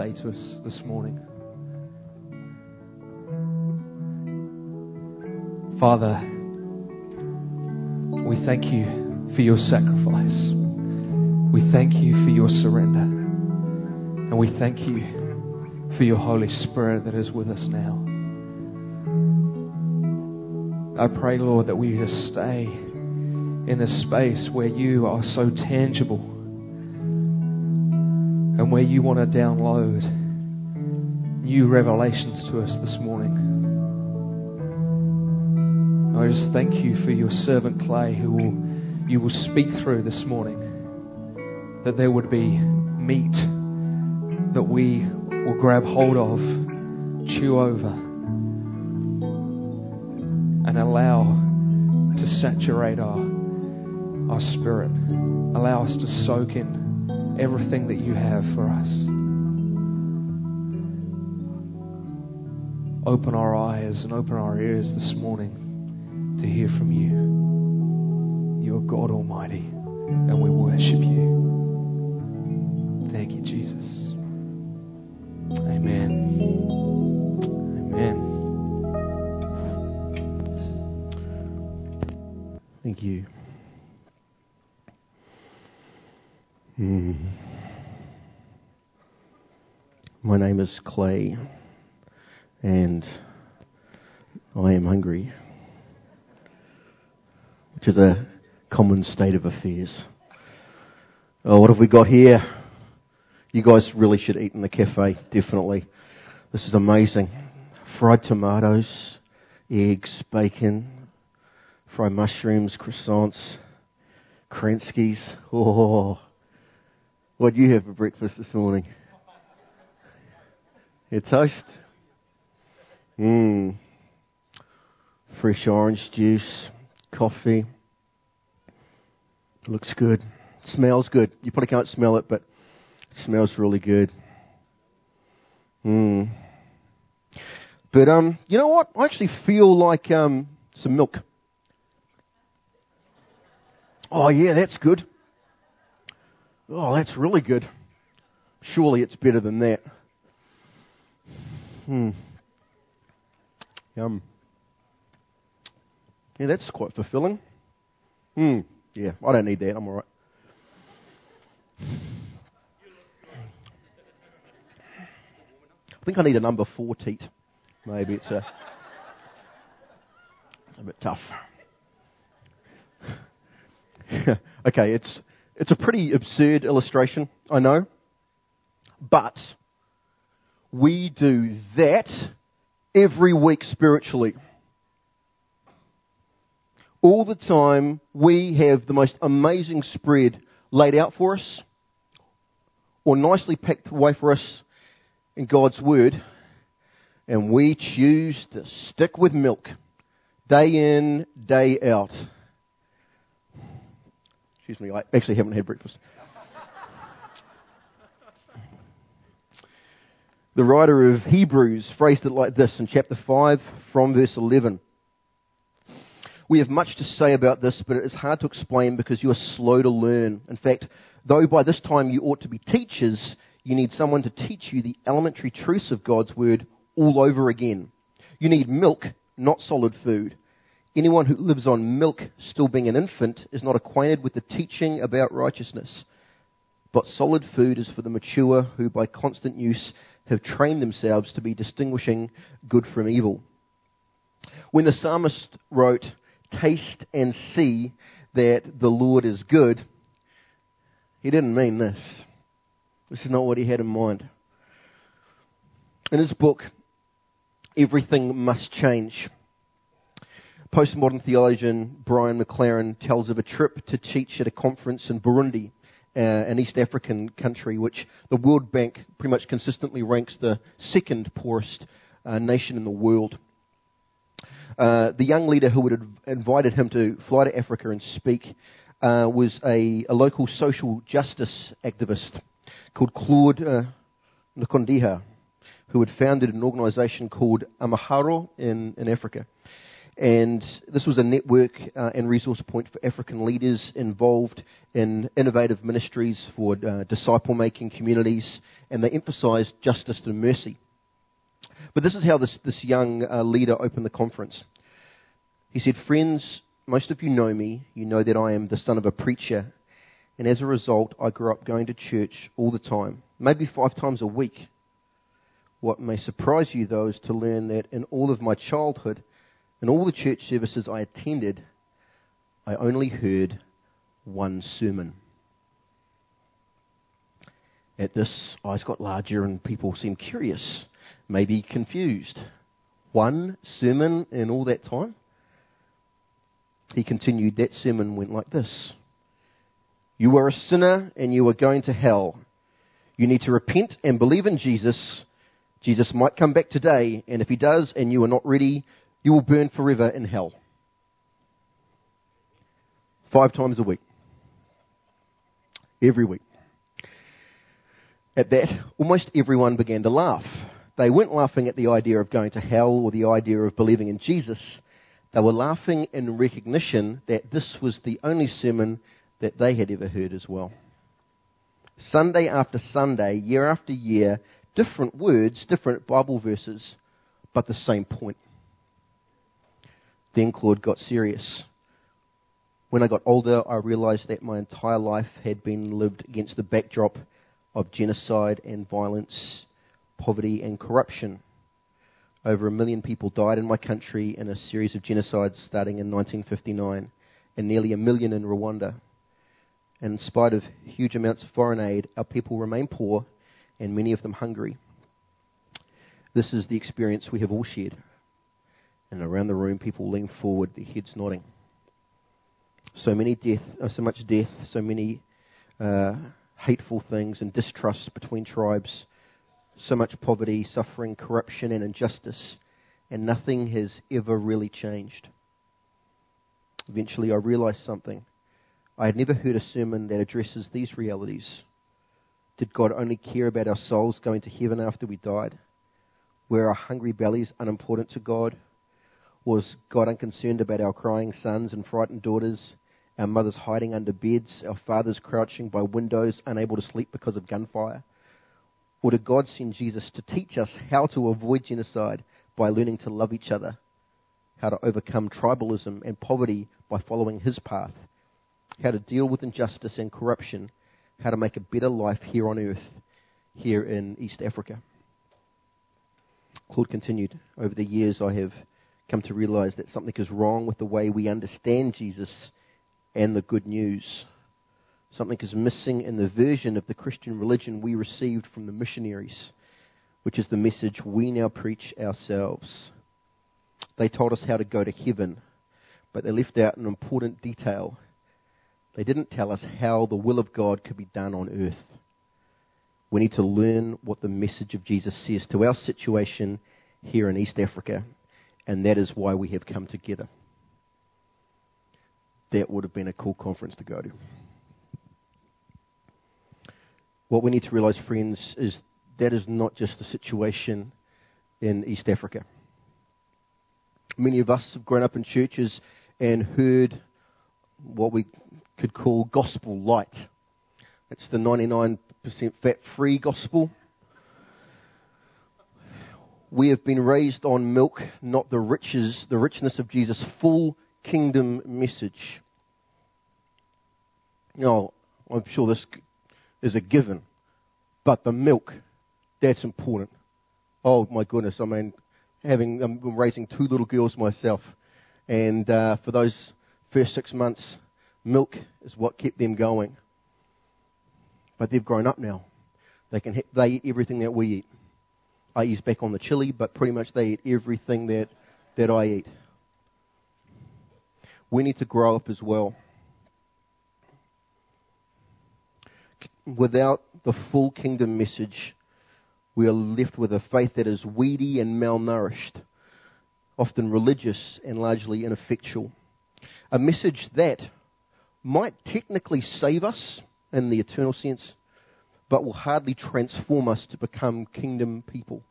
say to us this morning. Father, we thank you for your sacrifice. We thank you for your surrender. And we thank you for your Holy Spirit that is with us now. I pray, Lord, that we just stay in a space where you are so tangible where you want to download new revelations to us this morning. I just thank you for your servant Clay who will, you will speak through this morning. That there would be meat that we will grab hold of, chew over, and allow to saturate our, our spirit. Allow us to soak in everything that you have for us. Open our eyes and open our ears this morning to hear from you. You are God Almighty, and we worship you. Thank you, Jesus. Amen. Amen. Thank you. Hmm. My name is Clay, and I am hungry, which is a common state of affairs. Oh, what have we got here? You guys really should eat in the cafe, definitely. This is amazing. Fried tomatoes, eggs, bacon, fried mushrooms, croissants, Krenskis. Oh, what do you have for breakfast this morning? Your toast? Mmm. Fresh orange juice, coffee. Looks good. Smells good. You probably can't smell it, but it smells really good. Mmm. But um, you know what? I actually feel like um, some milk. Oh yeah, that's good. Oh, that's really good. Surely it's better than that. Hmm. Yum. Yeah, that's quite fulfilling. Hmm. Yeah, I don't need that. I'm all right. I think I need a number four teat. Maybe it's a, a bit tough. okay, it's it's a pretty absurd illustration, I know, but we do that every week spiritually. All the time, we have the most amazing spread laid out for us, or nicely packed away for us in God's Word, and we choose to stick with milk day in, day out. Excuse me, I actually haven't had breakfast. The writer of Hebrews phrased it like this in chapter 5 from verse 11. We have much to say about this, but it is hard to explain because you are slow to learn. In fact, though by this time you ought to be teachers, you need someone to teach you the elementary truths of God's Word all over again. You need milk, not solid food. Anyone who lives on milk, still being an infant, is not acquainted with the teaching about righteousness. But solid food is for the mature who, by constant use, have trained themselves to be distinguishing good from evil. When the psalmist wrote, Taste and see that the Lord is good, he didn't mean this. This is not what he had in mind. In his book, Everything Must Change, postmodern theologian Brian McLaren tells of a trip to teach at a conference in Burundi, uh, an East African country, which the World Bank pretty much consistently ranks the second poorest uh, nation in the world. Uh, the young leader who had invited him to fly to Africa and speak uh, was a, a, local social justice activist called Claude uh, Nikondeha, who had founded an organization called Amahoro in, in Africa. And this was a network uh, and resource point for African leaders involved in innovative ministries for uh, disciple making communities, and they emphasized justice and mercy. But this is how this, this young uh, leader opened the conference. He said, Friends, most of you know me. You know that I am the son of a preacher. And as a result, I grew up going to church all the time, maybe five times a week. What may surprise you, though, is to learn that in all of my childhood, in all the church services I attended, I only heard one sermon. At this, eyes got larger and people seemed curious, maybe confused. One sermon in all that time? He continued, That sermon went like this You are a sinner and you are going to hell. You need to repent and believe in Jesus. Jesus might come back today, and if he does and you are not ready, you will burn forever in hell. Five times a week. Every week. At that, almost everyone began to laugh. They weren't laughing at the idea of going to hell or the idea of believing in Jesus. They were laughing in recognition that this was the only sermon that they had ever heard as well. Sunday after Sunday, year after year, different words, different Bible verses, but the same point. Then Claude got serious. When I got older, I realized that my entire life had been lived against the backdrop of genocide and violence, poverty and corruption. Over a million people died in my country in a series of genocides starting in 1959, and nearly a million in Rwanda. And in spite of huge amounts of foreign aid, our people remain poor, and many of them hungry. This is the experience we have all shared. And around the room, people lean forward, their heads nodding. So many death, uh, so much death, so many uh, hateful things and distrust between tribes so much poverty, suffering, corruption, and injustice, and nothing has ever really changed. Eventually, I realized something. I had never heard a sermon that addresses these realities. Did God only care about our souls going to heaven after we died? Were our hungry bellies unimportant to God? Was God unconcerned about our crying sons and frightened daughters, our mothers hiding under beds, our fathers crouching by windows, unable to sleep because of gunfire? Or did God send Jesus to teach us how to avoid genocide by learning to love each other? How to overcome tribalism and poverty by following his path? How to deal with injustice and corruption? How to make a better life here on earth, here in East Africa? Claude continued, Over the years, I have come to realize that something is wrong with the way we understand Jesus and the good news. Something is missing in the version of the Christian religion we received from the missionaries, which is the message we now preach ourselves. They told us how to go to heaven, but they left out an important detail. They didn't tell us how the will of God could be done on earth. We need to learn what the message of Jesus says to our situation here in East Africa, and that is why we have come together. That would have been a cool conference to go to. What we need to realize, friends, is that is not just the situation in East Africa. Many of us have grown up in churches and heard what we could call gospel light. It's the 99% fat free gospel. We have been raised on milk, not the riches, the richness of Jesus' full kingdom message. Now, I'm sure this is a given. But the milk, that's important. Oh my goodness! I mean, having I'm raising two little girls myself, and uh, for those first six months, milk is what kept them going. But they've grown up now. They can they eat everything that we eat. I ease back on the chili, but pretty much they eat everything that that I eat. We need to grow up as well. without the full kingdom message, we are left with a faith that is weedy and malnourished, often religious and largely ineffectual. A message that might technically save us in the eternal sense, but will hardly transform us to become kingdom people.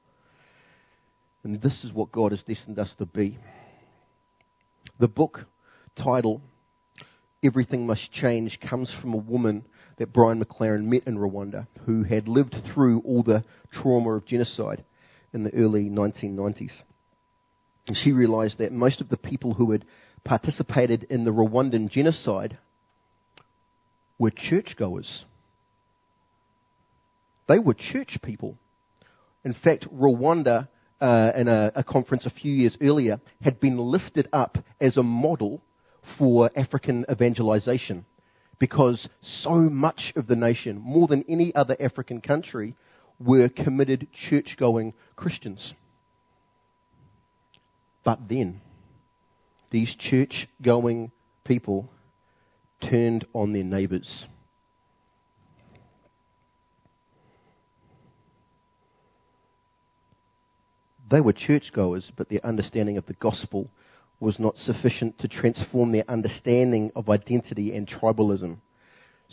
And this is what God has destined us to be. The book title, Everything Must Change, comes from a woman that Brian McLaren met in Rwanda who had lived through all the trauma of genocide in the early 1990s. And she realized that most of the people who had participated in the Rwandan genocide were churchgoers. They were church people. In fact, Rwanda, uh, in a, a conference a few years earlier, had been lifted up as a model for African evangelization because so much of the nation, more than any other African country, were committed church going Christians. But then, these church going people turned on their neighbours. They were churchgoers, but their understanding of the gospel was not sufficient to transform their understanding of identity and tribalism.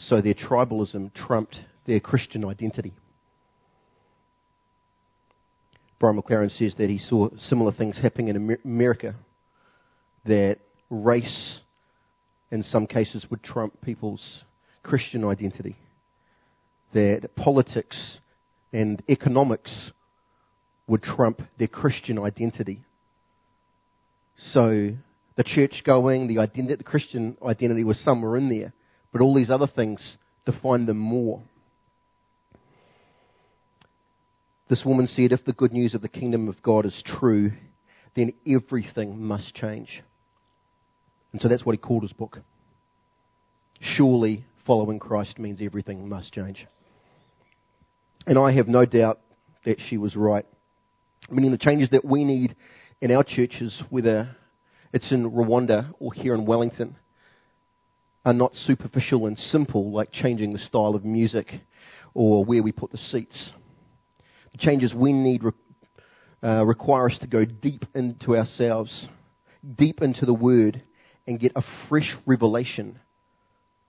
So their tribalism trumped their Christian identity. Brian McLaren says that he saw similar things happening in America, that race, in some cases, would trump people's Christian identity, that politics and economics would trump their Christian identity. So the church going, the, the Christian identity was somewhere in there, but all these other things defined them more. This woman said, If the good news of the kingdom of God is true, then everything must change. And so that's what he called his book. Surely following Christ means everything must change. And I have no doubt that she was right. Meaning the changes that we need in our churches, whether it's in Rwanda or here in Wellington, are not superficial and simple, like changing the style of music or where we put the seats The changes we need re- uh, require us to go deep into ourselves, deep into the Word, and get a fresh revelation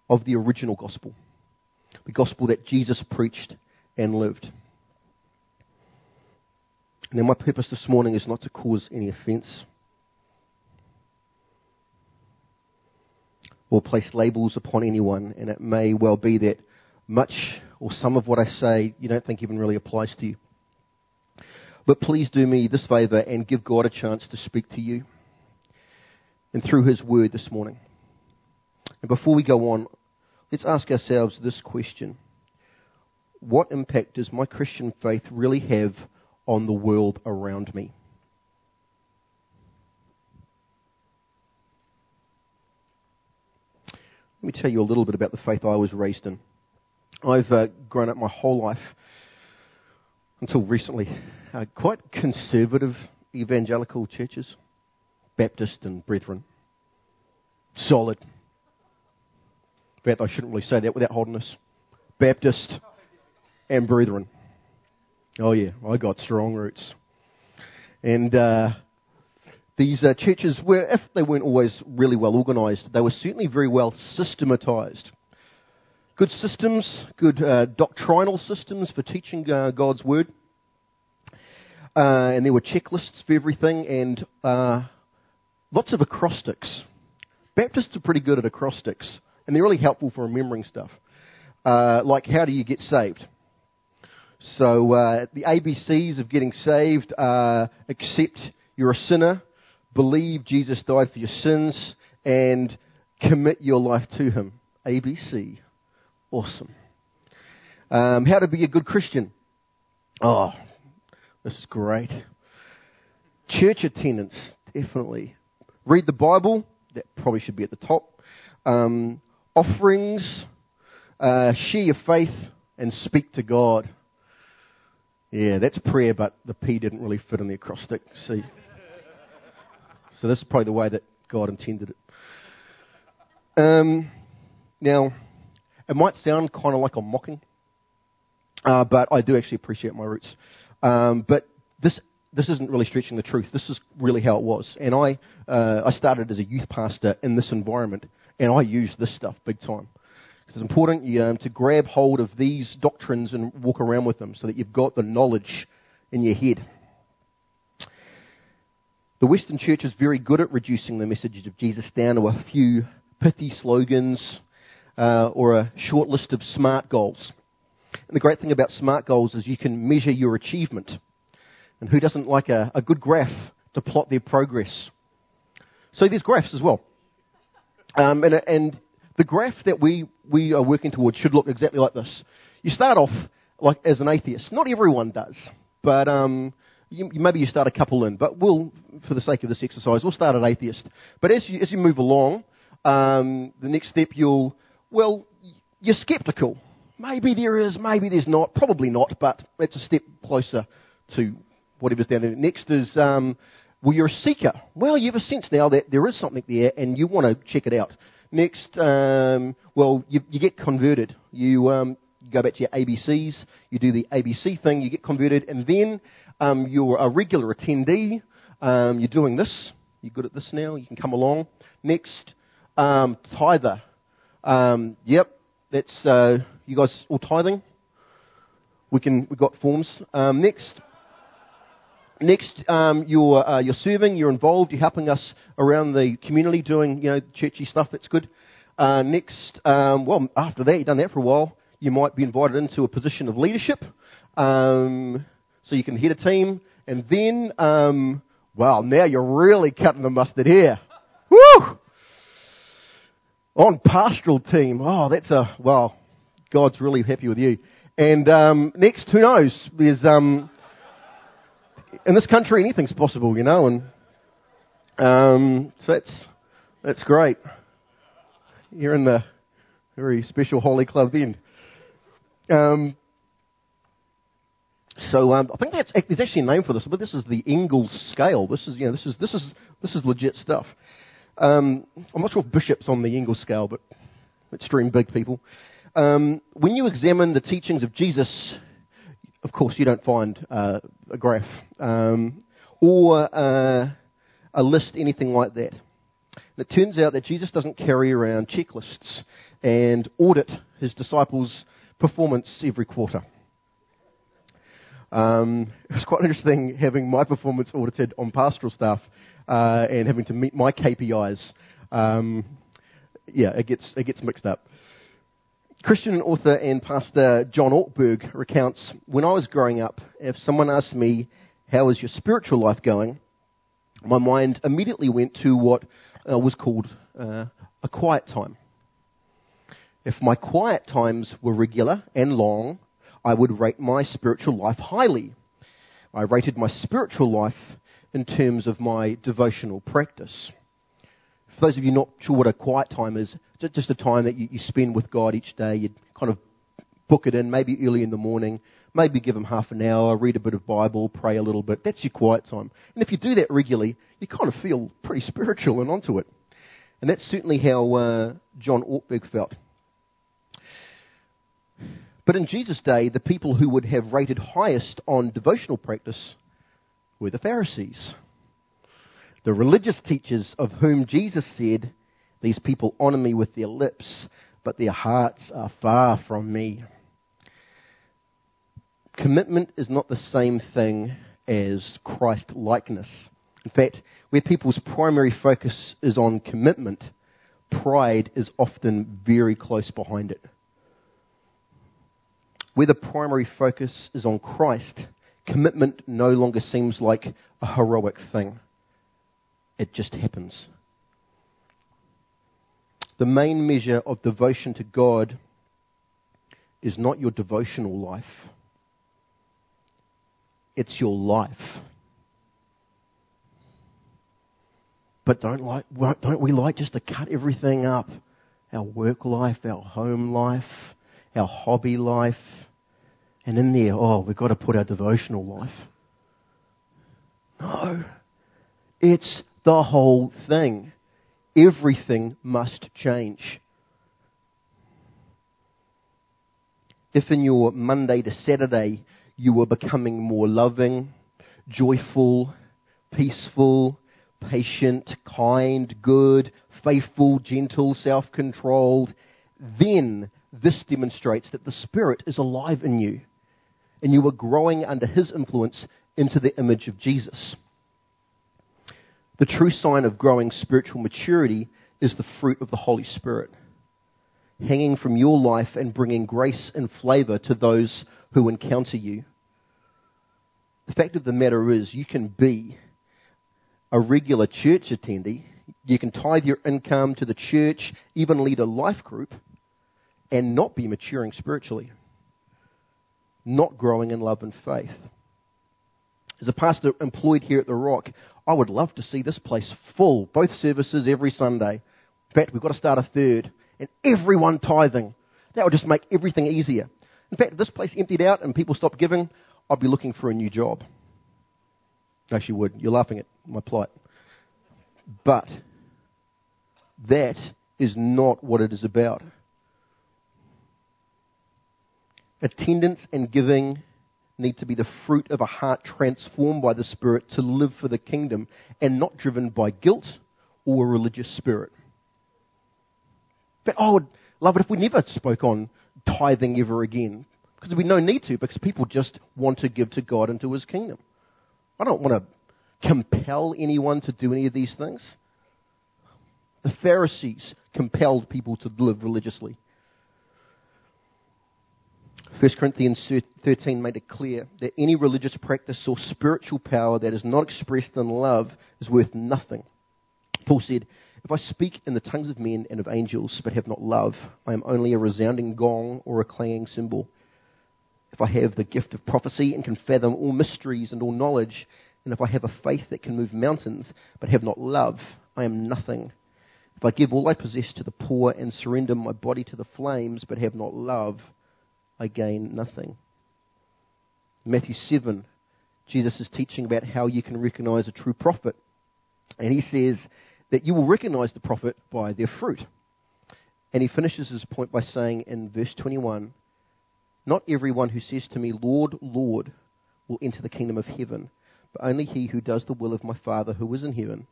of the original gospel, the gospel that Jesus preached and lived. Now, my purpose this morning is not to cause any offense or place labels upon anyone, and it may well be that much or some of what I say you don't think even really applies to you. But please do me this favour and give God a chance to speak to you and through His Word this morning. And before we go on, let's ask ourselves this question What impact does my Christian faith really have on the world around me? Let me tell you a little bit about the faith I was raised in. I've uh, grown up my whole life until recently, uh, quite conservative evangelical churches, Baptist and Brethren. Solid. In fact, I shouldn't really say that without holding this. Baptist and Brethren. Oh, yeah, I got strong roots. And uh, these uh, churches were, if they weren't always really well organized, they were certainly very well systematized good systems, good uh, doctrinal systems for teaching uh, God's word. Uh, and there were checklists for everything and uh, lots of acrostics. Baptists are pretty good at acrostics, and they're really helpful for remembering stuff. Like, how do you get saved? So, uh, the ABCs of getting saved are accept you're a sinner, believe Jesus died for your sins, and commit your life to Him. ABC. Awesome. Um, how to be a good Christian. Oh, this is great. Church attendance, definitely. Read the Bible, that probably should be at the top. Um, offerings, uh, share your faith, and speak to God. Yeah, that's prayer, but the P didn't really fit in the acrostic. See? So this is probably the way that God intended it. Um, now, it might sound kind of like I'm mocking, uh, but I do actually appreciate my roots. Um, but this this isn't really stretching the truth. This is really how it was. And I uh, I started as a youth pastor in this environment, and I used this stuff big time. It's important um, to grab hold of these doctrines and walk around with them, so that you've got the knowledge in your head. The Western church is very good at reducing the message of Jesus down to a few pithy slogans uh, or a short list of smart goals. And the great thing about smart goals is you can measure your achievement. And who doesn't like a, a good graph to plot their progress? So there's graphs as well. Um, and, and the graph that we, we are working towards should look exactly like this. You start off like as an atheist. Not everyone does, but um, you, maybe you start a couple in. But we'll, for the sake of this exercise, we'll start at atheist. But as you, as you move along, um, the next step you'll, well, you're skeptical. Maybe there is, maybe there's not, probably not, but it's a step closer to whatever's down there. Next is, um, well, you're a seeker. Well, you have a sense now that there is something there and you want to check it out. Next, um, well, you, you, get converted. You, um, you go back to your ABCs, you do the ABC thing, you get converted, and then um, you're a regular attendee. Um, you're doing this. You're good at this now. You can come along. Next, um, tither. Um, yep, that's uh, you guys all tithing. We can. We've got forms. Um, next. Next, um, you're, uh, you're serving, you're involved, you're helping us around the community doing, you know, churchy stuff, that's good. Uh, next, um, well, after that, you've done that for a while, you might be invited into a position of leadership. Um, so you can head a team. And then, um, well, now you're really cutting the mustard here. Woo! On pastoral team. Oh, that's a, well, God's really happy with you. And um, next, who knows? There's, um, in this country, anything's possible, you know, and um, so that's that's great. You're in the very special Holy Club then. Um, so um, I think that's there's actually a name for this, but this is the Engel's scale. This is you know this is this is this is legit stuff. Um, I'm not sure if Bishop's on the Engel's scale, but extreme big people. Um, when you examine the teachings of Jesus, of course, you don't find uh, a graph um, or uh, a list, anything like that. And it turns out that Jesus doesn't carry around checklists and audit his disciples' performance every quarter. Um, it's quite interesting having my performance audited on pastoral stuff uh, and having to meet my KPIs. Um, yeah, it gets it gets mixed up. Christian author and pastor John Ortberg recounts when I was growing up, if someone asked me, How is your spiritual life going? my mind immediately went to what uh, was called uh, a quiet time. If my quiet times were regular and long, I would rate my spiritual life highly. I rated my spiritual life in terms of my devotional practice. For those of you not sure what a quiet time is, it's just a time that you, you spend with God each day. You kind of book it in, maybe early in the morning, maybe give Him half an hour, read a bit of Bible, pray a little bit. That's your quiet time. And if you do that regularly, you kind of feel pretty spiritual and onto it. And that's certainly how uh, John Ortberg felt. But in Jesus' day, the people who would have rated highest on devotional practice were the Pharisees the religious teachers of whom Jesus said, These people honor me with their lips, but their hearts are far from me. Commitment is not the same thing as Christ likeness. In fact, where people's primary focus is on commitment, pride is often very close behind it. Where the primary focus is on Christ, commitment no longer seems like a heroic thing. It just happens. The main measure of devotion to God is not your devotional life, it's your life. But don't, like, don't we like just to cut everything up? Our work life, our home life, our hobby life. And in there, oh, we've got to put our devotional life. No. It's the whole thing. Everything must change. If in your Monday to Saturday you were becoming more loving, joyful, peaceful, patient, kind, good, faithful, gentle, self controlled, then this demonstrates that the Spirit is alive in you and you are growing under His influence into the image of Jesus. The true sign of growing spiritual maturity is the fruit of the Holy Spirit, hanging from your life and bringing grace and flavour to those who encounter you. The fact of the matter is, you can be a regular church attendee, you can tithe your income to the church, even lead a life group, and not be maturing spiritually, not growing in love and faith. As a pastor employed here at The Rock, I would love to see this place full, both services every Sunday. In fact, we've got to start a third, and everyone tithing. That would just make everything easier. In fact, if this place emptied out and people stopped giving, I'd be looking for a new job. Actually, would. You're laughing at my plight. But that is not what it is about. Attendance and giving need to be the fruit of a heart transformed by the Spirit to live for the kingdom and not driven by guilt or a religious spirit. But I would love it if we never spoke on tithing ever again. Because we no need to, because people just want to give to God and to His kingdom. I don't want to compel anyone to do any of these things. The Pharisees compelled people to live religiously. 1 Corinthians 13 made it clear that any religious practice or spiritual power that is not expressed in love is worth nothing. Paul said, If I speak in the tongues of men and of angels but have not love, I am only a resounding gong or a clanging cymbal. If I have the gift of prophecy and can fathom all mysteries and all knowledge, and if I have a faith that can move mountains but have not love, I am nothing. If I give all I possess to the poor and surrender my body to the flames but have not love, I gain nothing. Matthew 7, Jesus is teaching about how you can recognize a true prophet. And he says that you will recognize the prophet by their fruit. And he finishes his point by saying in verse 21 Not everyone who says to me, Lord, Lord, will enter the kingdom of heaven, but only he who does the will of my Father who is in heaven.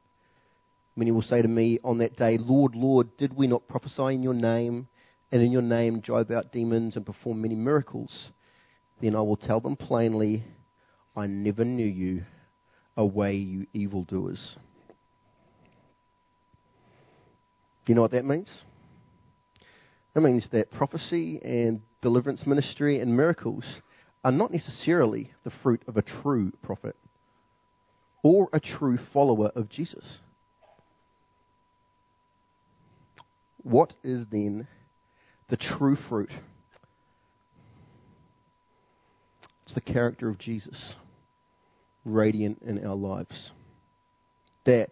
Many will say to me on that day, Lord, Lord, did we not prophesy in your name? And in your name drive out demons and perform many miracles, then I will tell them plainly, I never knew you. Away, you evildoers. Do you know what that means? That means that prophecy and deliverance ministry and miracles are not necessarily the fruit of a true prophet or a true follower of Jesus. What is then the true fruit. It's the character of Jesus, radiant in our lives. That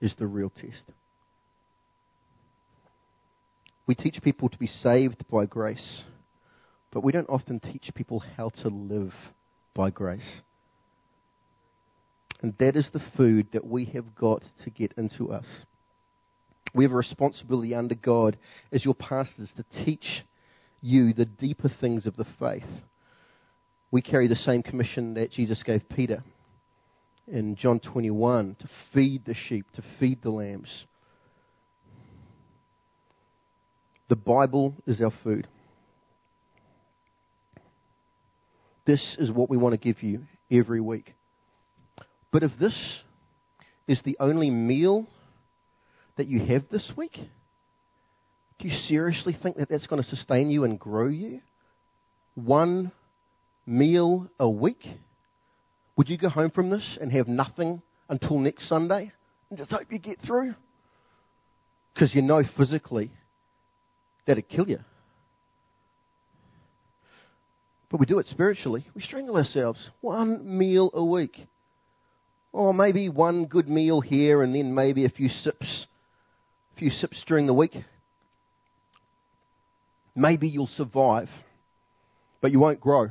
is the real test. We teach people to be saved by grace, but we don't often teach people how to live by grace. And that is the food that we have got to get into us. We have a responsibility under God as your pastors to teach you the deeper things of the faith. We carry the same commission that Jesus gave Peter in John 21 to feed the sheep, to feed the lambs. The Bible is our food. This is what we want to give you every week. But if this is the only meal that you have this week? Do you seriously think that that's going to sustain you and grow you? One meal a week? Would you go home from this and have nothing until next Sunday and just hope you get through? Because you know physically that it'd kill you. But we do it spiritually. We strangle ourselves. One meal a week. Or maybe one good meal here and then maybe a few sips few sips during the week, maybe you'll survive, but you won't grow.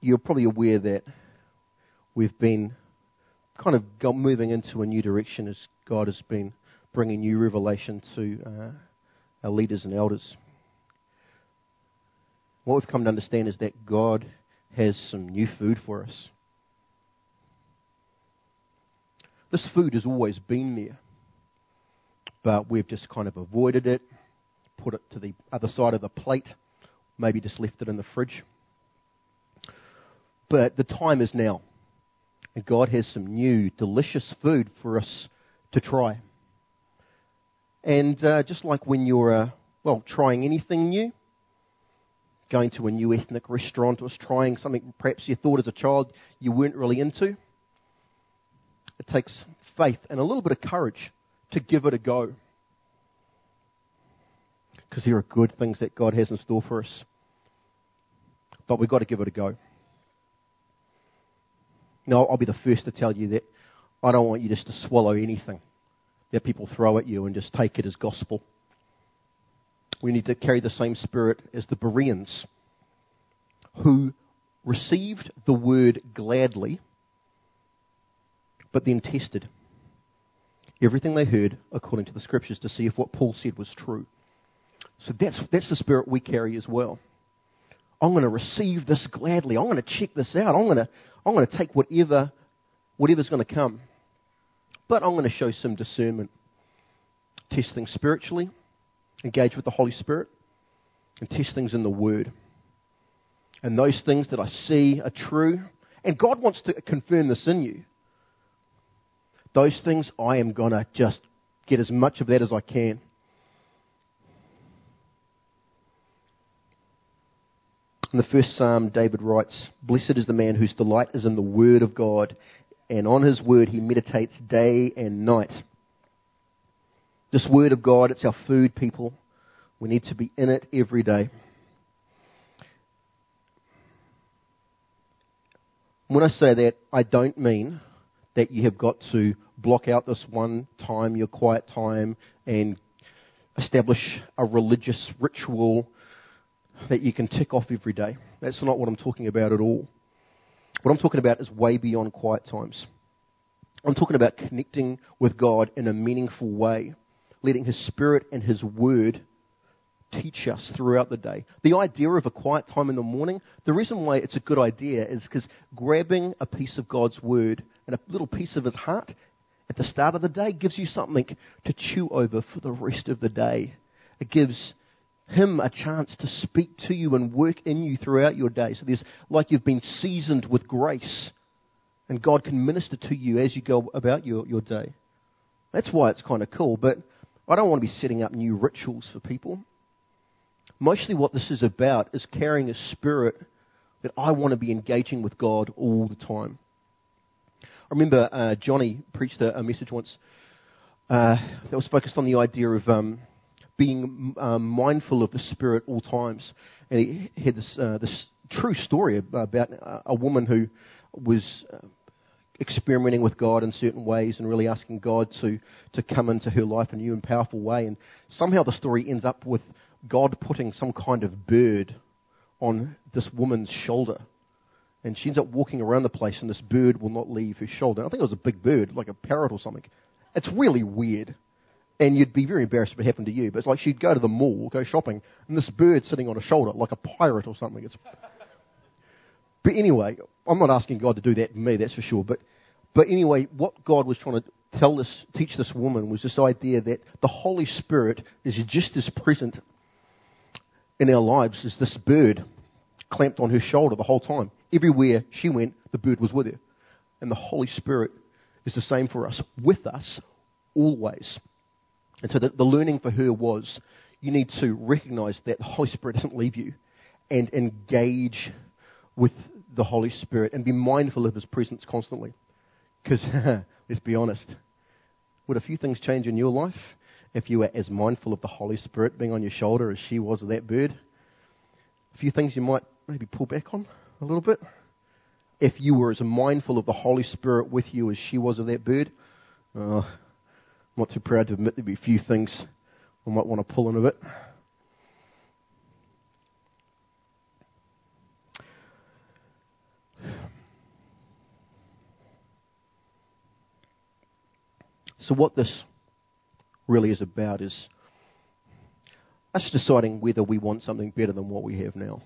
You're probably aware that we've been kind of moving into a new direction as God has been bringing new revelation to uh, our leaders and elders. What we've come to understand is that God has some new food for us. This food has always been there, but we've just kind of avoided it, put it to the other side of the plate, maybe just left it in the fridge. But the time is now. And God has some new, delicious food for us to try. And uh, just like when you're, uh, well, trying anything new, going to a new ethnic restaurant or trying something perhaps you thought as a child you weren't really into, it takes faith and a little bit of courage to give it a go. Because there are good things that God has in store for us. But we've got to give it a go. Now, I'll be the first to tell you that I don't want you just to swallow anything that people throw at you and just take it as gospel. We need to carry the same spirit as the Bereans, who received the word gladly, but then tested everything they heard according to the scriptures to see if what Paul said was true. So that's, that's the spirit we carry as well. I'm going to receive this gladly. I'm going to check this out. I'm going to, I'm going to take whatever, whatever's going to come. But I'm going to show some discernment. Test things spiritually, engage with the Holy Spirit, and test things in the Word. And those things that I see are true, and God wants to confirm this in you. Those things, I am going to just get as much of that as I can. In the first psalm, David writes, Blessed is the man whose delight is in the word of God, and on his word he meditates day and night. This word of God, it's our food, people. We need to be in it every day. When I say that, I don't mean that you have got to block out this one time, your quiet time, and establish a religious ritual that you can tick off every day. That's not what I'm talking about at all. What I'm talking about is way beyond quiet times. I'm talking about connecting with God in a meaningful way, letting His Spirit and His Word teach us throughout the day. The idea of a quiet time in the morning, the reason why it's a good idea is because grabbing a piece of God's Word and a little piece of His heart at the start of the day gives you something to chew over for the rest of the day. It gives him a chance to speak to you and work in you throughout your day. So there's like you've been seasoned with grace, and God can minister to you as you go about your, your day. That's why it's kind of cool, but I don't want to be setting up new rituals for people. Mostly what this is about is carrying a spirit that I want to be engaging with God all the time. I remember uh, Johnny preached a, a message once uh, that was focused on the idea of um, being um, mindful of the Spirit all times. And he had this, uh, this true story about a woman who was uh, experimenting with God in certain ways and really asking God to, to come into her life in a new and powerful way. And somehow the story ends up with God putting some kind of bird on this woman's shoulder. And she ends up walking around the place, and this bird will not leave her shoulder. I think it was a big bird, like a parrot or something. It's really weird and you'd be very embarrassed if it happened to you. But it's like she'd go to the mall, go shopping, and this bird sitting on her shoulder like a pirate or something. It's... But anyway, I'm not asking God to do that to me, that's for sure. But, but anyway, what God was trying to tell this, teach this woman was this idea that the Holy Spirit is just as present in our lives as this bird clamped on her shoulder the whole time. Everywhere she went, the bird was with her. And the Holy Spirit is the same for us, with us always. And so the, the learning for her was you need to recognize that the Holy Spirit doesn't leave you and engage with the Holy Spirit and be mindful of His presence constantly. Because, let's be honest, would a few things change in your life if you were as mindful of the Holy Spirit being on your shoulder as she was of that bird? A few things you might maybe pull back on a little bit. If you were as mindful of the Holy Spirit with you as she was of that bird, uh, I'm not too proud to admit there'll be a few things I might want to pull in a bit. So, what this really is about is us deciding whether we want something better than what we have now.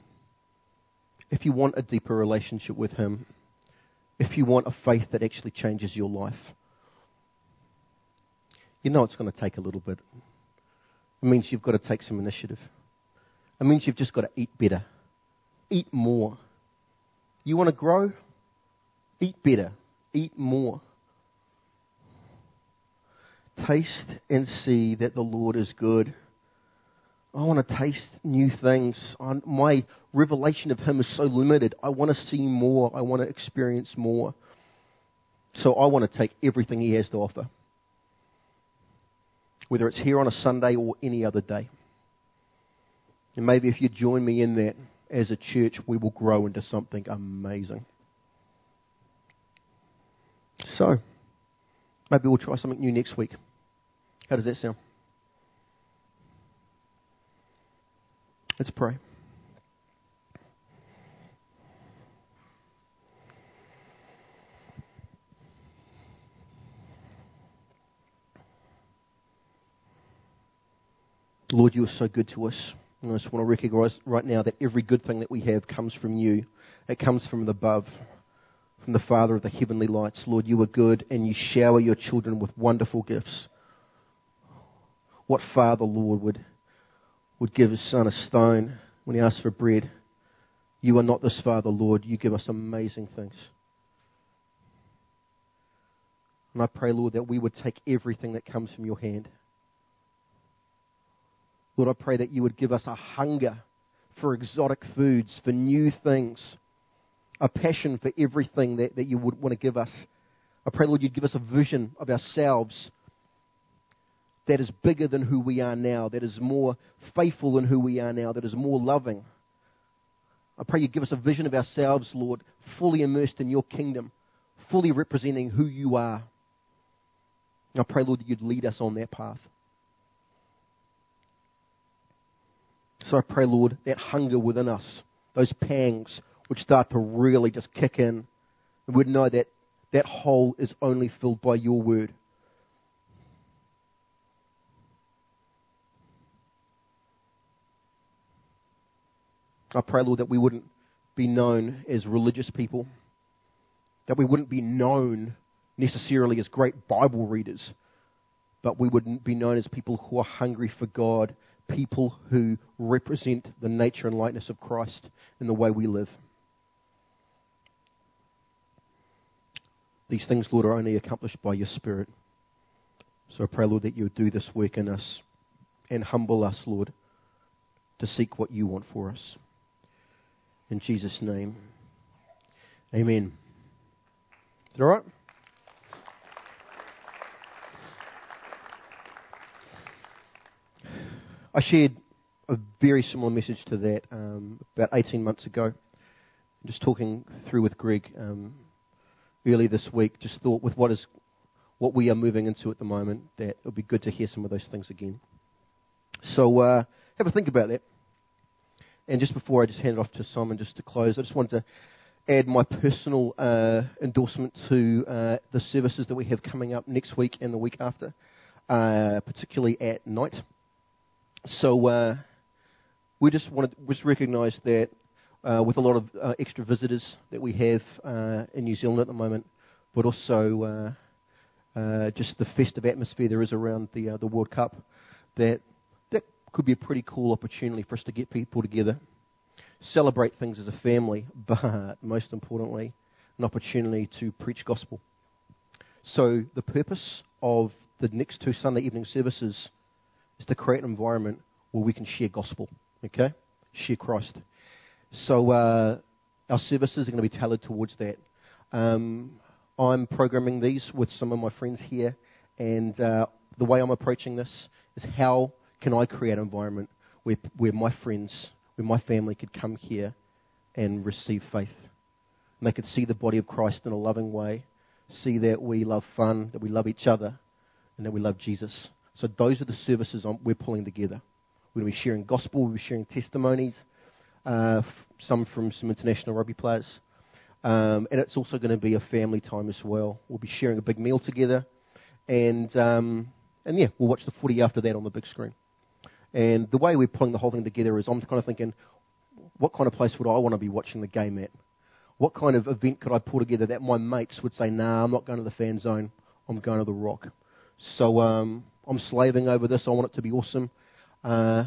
If you want a deeper relationship with Him, if you want a faith that actually changes your life, you know it's going to take a little bit. It means you've got to take some initiative. It means you've just got to eat better, eat more. You want to grow? Eat better, eat more. Taste and see that the Lord is good. I want to taste new things. My revelation of Him is so limited. I want to see more. I want to experience more. So I want to take everything He has to offer, whether it's here on a Sunday or any other day. And maybe if you join me in that as a church, we will grow into something amazing. So, maybe we'll try something new next week. How does that sound? Let's pray. Lord, you are so good to us. And I just want to recognize right now that every good thing that we have comes from you. It comes from above, from the Father of the heavenly lights. Lord, you are good and you shower your children with wonderful gifts. What father, Lord, would would give his son a stone when he asked for bread. You are not this Father, Lord. You give us amazing things. And I pray, Lord, that we would take everything that comes from your hand. Lord, I pray that you would give us a hunger for exotic foods, for new things, a passion for everything that, that you would want to give us. I pray, Lord, you'd give us a vision of ourselves that is bigger than who we are now, that is more faithful than who we are now, that is more loving. I pray you give us a vision of ourselves, Lord, fully immersed in your kingdom, fully representing who you are. And I pray, Lord, that you'd lead us on that path. So I pray, Lord, that hunger within us, those pangs, would start to really just kick in. And we'd know that that hole is only filled by your word. I pray, Lord, that we wouldn't be known as religious people, that we wouldn't be known necessarily as great Bible readers, but we would be known as people who are hungry for God, people who represent the nature and likeness of Christ in the way we live. These things, Lord, are only accomplished by your Spirit. So I pray, Lord, that you would do this work in us and humble us, Lord, to seek what you want for us. In Jesus' name. Amen. Is that all right? I shared a very similar message to that um, about 18 months ago. Just talking through with Greg um, early this week, just thought with what is what we are moving into at the moment, that it would be good to hear some of those things again. So uh, have a think about that. And just before I just hand it off to Simon, just to close, I just wanted to add my personal uh, endorsement to uh, the services that we have coming up next week and the week after, uh, particularly at night. So uh, we just wanted to just recognise that uh, with a lot of uh, extra visitors that we have in New Zealand at the moment, but also just the festive atmosphere there is around the the World Cup, that could be a pretty cool opportunity for us to get people together, celebrate things as a family, but most importantly, an opportunity to preach gospel. So, the purpose of the next two Sunday evening services is to create an environment where we can share gospel, okay? Share Christ. So, uh, our services are going to be tailored towards that. Um, I'm programming these with some of my friends here, and uh, the way I'm approaching this is how can I create an environment where, where my friends, where my family could come here and receive faith? And they could see the body of Christ in a loving way, see that we love fun, that we love each other, and that we love Jesus. So those are the services I'm, we're pulling together. We're going to be sharing gospel, we'll be sharing testimonies, uh, some from some international rugby players. Um, and it's also going to be a family time as well. We'll be sharing a big meal together. And, um, and yeah, we'll watch the footy after that on the big screen. And the way we're pulling the whole thing together is I'm kind of thinking, what kind of place would I want to be watching the game at? What kind of event could I pull together that my mates would say, nah, I'm not going to the fan zone, I'm going to the rock. So um, I'm slaving over this. I want it to be awesome. Uh,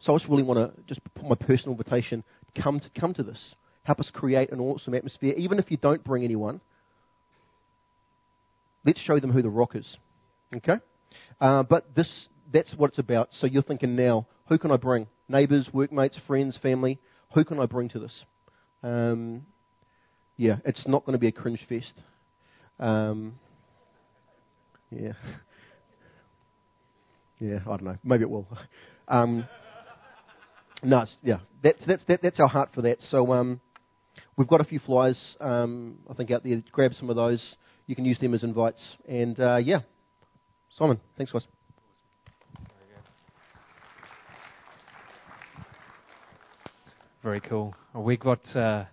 So I just really want to just put my personal invitation come to, come to this. Help us create an awesome atmosphere. Even if you don't bring anyone, let's show them who the rock is. Okay? Uh, but this, that's what it's about. So you're thinking now, who can I bring? Neighbours, workmates, friends, family. Who can I bring to this? Um, yeah, it's not going to be a cringe fest. Um, yeah. Yeah, I don't know. Maybe it will. Um, no, yeah, that's, that's, that, that's our heart for that. So um, we've got a few flyers, um, I think, out there. Grab some of those. You can use them as invites. And uh, yeah, Simon, thanks, guys. Very cool. We've got uh,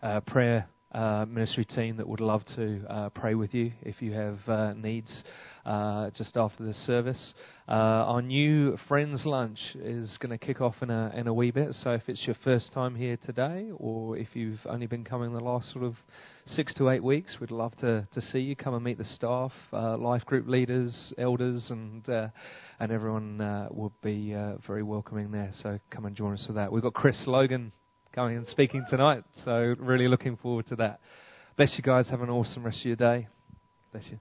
a prayer uh, ministry team that would love to uh, pray with you if you have uh, needs uh, just after the service. Uh, our new Friends Lunch is going to kick off in a, in a wee bit, so if it's your first time here today or if you've only been coming the last sort of six to eight weeks, we'd love to, to see you. Come and meet the staff, uh, life group leaders, elders, and uh, and everyone uh, will be uh, very welcoming there. So come and join us for that. We've got Chris Logan coming and speaking tonight. So really looking forward to that. Bless you guys. Have an awesome rest of your day. Bless you.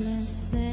Blessed